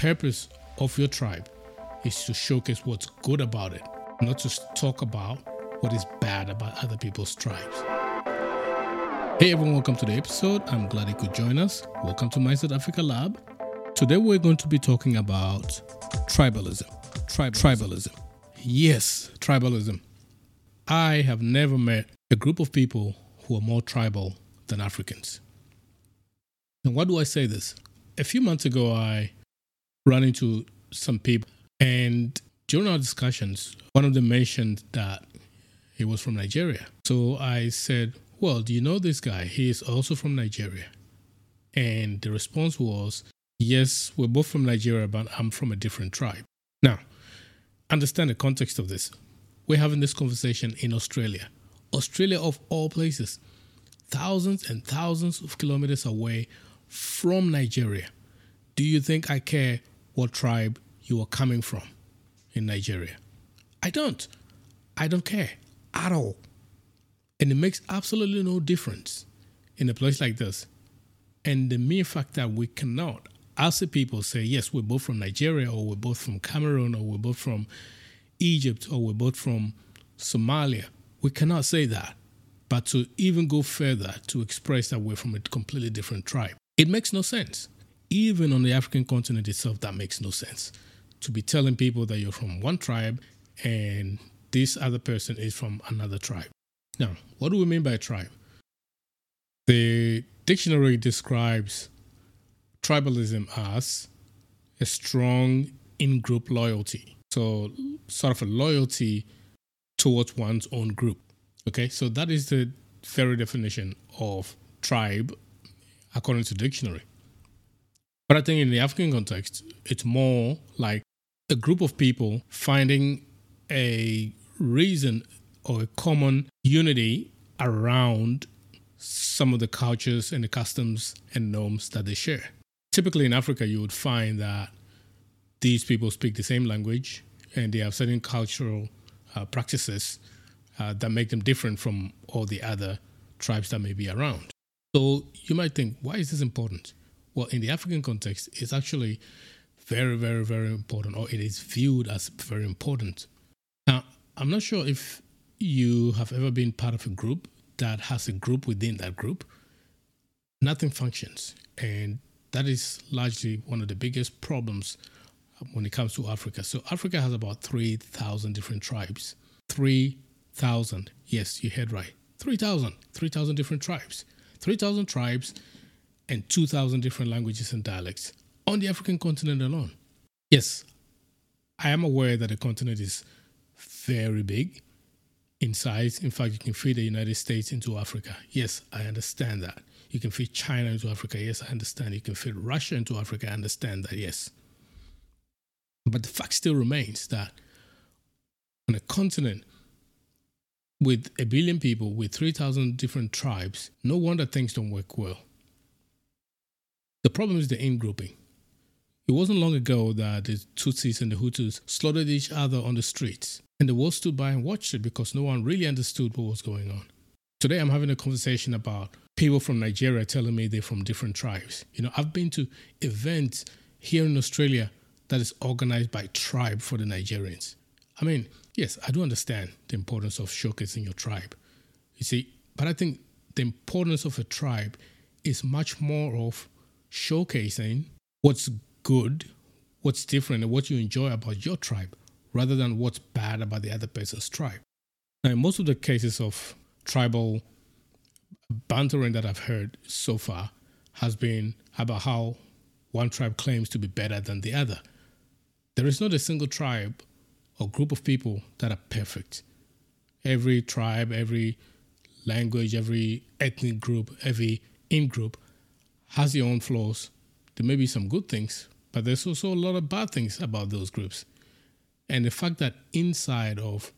purpose of your tribe is to showcase what's good about it, not to talk about what is bad about other people's tribes. Hey everyone, welcome to the episode. I'm glad you could join us. Welcome to My South Africa Lab. Today we're going to be talking about tribalism. Tribalism. tribalism. Yes, tribalism. I have never met a group of people who are more tribal than Africans. And why do I say this? A few months ago, I ran into some people, and during our discussions, one of them mentioned that he was from Nigeria. So I said, Well, do you know this guy? He is also from Nigeria. And the response was, Yes, we're both from Nigeria, but I'm from a different tribe. Now, understand the context of this. We're having this conversation in Australia. Australia, of all places, thousands and thousands of kilometers away from Nigeria. Do you think I care what tribe you are coming from in Nigeria? I don't. I don't care at all. And it makes absolutely no difference in a place like this. And the mere fact that we cannot, as a people, say, yes, we're both from Nigeria, or we're both from Cameroon, or we're both from Egypt, or we're both from Somalia, we cannot say that. But to even go further to express that we're from a completely different tribe, it makes no sense. Even on the African continent itself, that makes no sense. To be telling people that you're from one tribe and this other person is from another tribe. Now, what do we mean by tribe? The dictionary describes tribalism as a strong in group loyalty. So, sort of a loyalty towards one's own group. Okay, so that is the very definition of tribe according to dictionary. But I think in the African context, it's more like a group of people finding a reason or a common unity around some of the cultures and the customs and norms that they share. Typically in Africa, you would find that these people speak the same language and they have certain cultural uh, practices uh, that make them different from all the other tribes that may be around. So you might think, why is this important? Well, in the African context, it's actually very, very, very important, or it is viewed as very important. Now, I'm not sure if you have ever been part of a group that has a group within that group. Nothing functions. And that is largely one of the biggest problems when it comes to Africa. So, Africa has about 3,000 different tribes. 3,000. Yes, you heard right. 3,000. 3,000 different tribes. 3,000 tribes and 2,000 different languages and dialects on the African continent alone. Yes, I am aware that the continent is very big in size. In fact, you can fit the United States into Africa. Yes, I understand that. You can fit China into Africa. Yes, I understand. You can fit Russia into Africa. I understand that. Yes. But the fact still remains that on a continent with a billion people, with 3,000 different tribes, no wonder things don't work well. The problem is the in grouping. It wasn't long ago that the Tutsis and the Hutus slaughtered each other on the streets, and the world stood by and watched it because no one really understood what was going on. Today, I'm having a conversation about people from Nigeria telling me they're from different tribes. You know, I've been to events here in Australia that is organized by tribe for the Nigerians. I mean, yes, I do understand the importance of showcasing your tribe. You see, but I think the importance of a tribe is much more of showcasing what's good, what's different, and what you enjoy about your tribe, rather than what's bad about the other person's tribe. Now, in most of the cases of tribal bantering that I've heard so far has been about how one tribe claims to be better than the other. There is not a single tribe or group of people that are perfect. Every tribe, every language, every ethnic group, every in group has their own flaws. There may be some good things, but there's also a lot of bad things about those groups. And the fact that inside of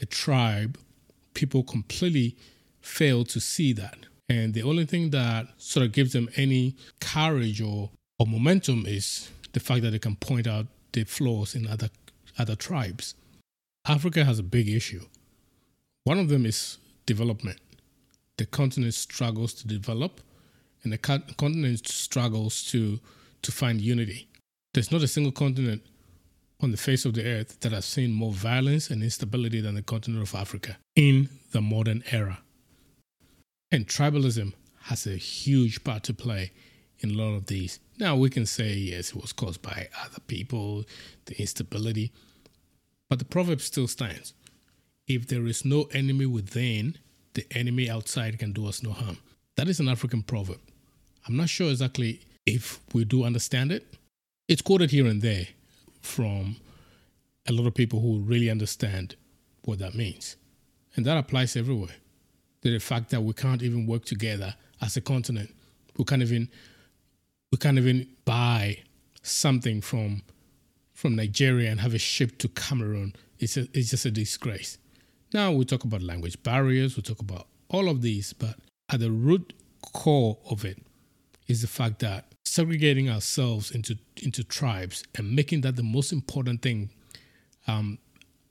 a tribe, people completely fail to see that. And the only thing that sort of gives them any courage or, or momentum is the fact that they can point out the flaws in other other tribes. Africa has a big issue. One of them is development. The continent struggles to develop, and the continent struggles to, to find unity. There's not a single continent on the face of the earth that has seen more violence and instability than the continent of Africa in the modern era. And tribalism has a huge part to play in a lot of these. Now, we can say, yes, it was caused by other people, the instability, but the proverb still stands. If there is no enemy within, the enemy outside can do us no harm. That is an African proverb. I'm not sure exactly if we do understand it. It's quoted here and there from a lot of people who really understand what that means. And that applies everywhere. To The fact that we can't even work together as a continent. We can't even we can't even buy something from from Nigeria and have it shipped to Cameroon. It's a, it's just a disgrace. Now we talk about language barriers, we talk about all of these, but at the root core of it is the fact that segregating ourselves into into tribes and making that the most important thing um,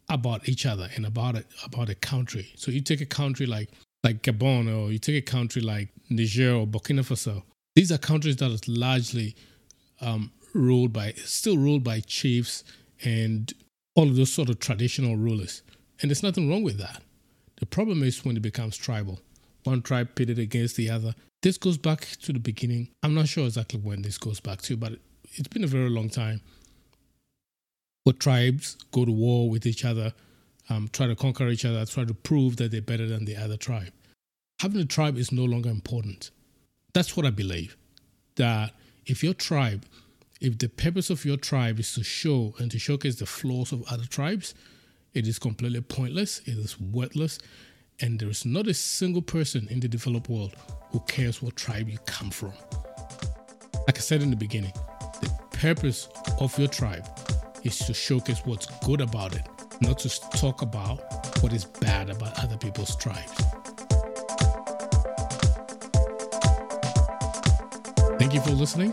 about each other and about it about a country. So you take a country like like Gabon or you take a country like Niger or Burkina Faso. These are countries that are largely um, ruled by still ruled by chiefs and all of those sort of traditional rulers. And there's nothing wrong with that. The problem is when it becomes tribal. One tribe pitted against the other. This goes back to the beginning. I'm not sure exactly when this goes back to, but it's been a very long time. Where tribes go to war with each other, um, try to conquer each other, try to prove that they're better than the other tribe. Having a tribe is no longer important. That's what I believe. That if your tribe, if the purpose of your tribe is to show and to showcase the flaws of other tribes, it is completely pointless, it is worthless, and there is not a single person in the developed world who cares what tribe you come from. Like I said in the beginning, the purpose of your tribe is to showcase what's good about it, not to talk about what is bad about other people's tribes. Thank you for listening.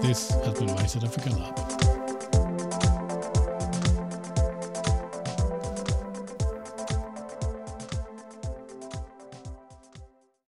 This has been my South Africa Lab.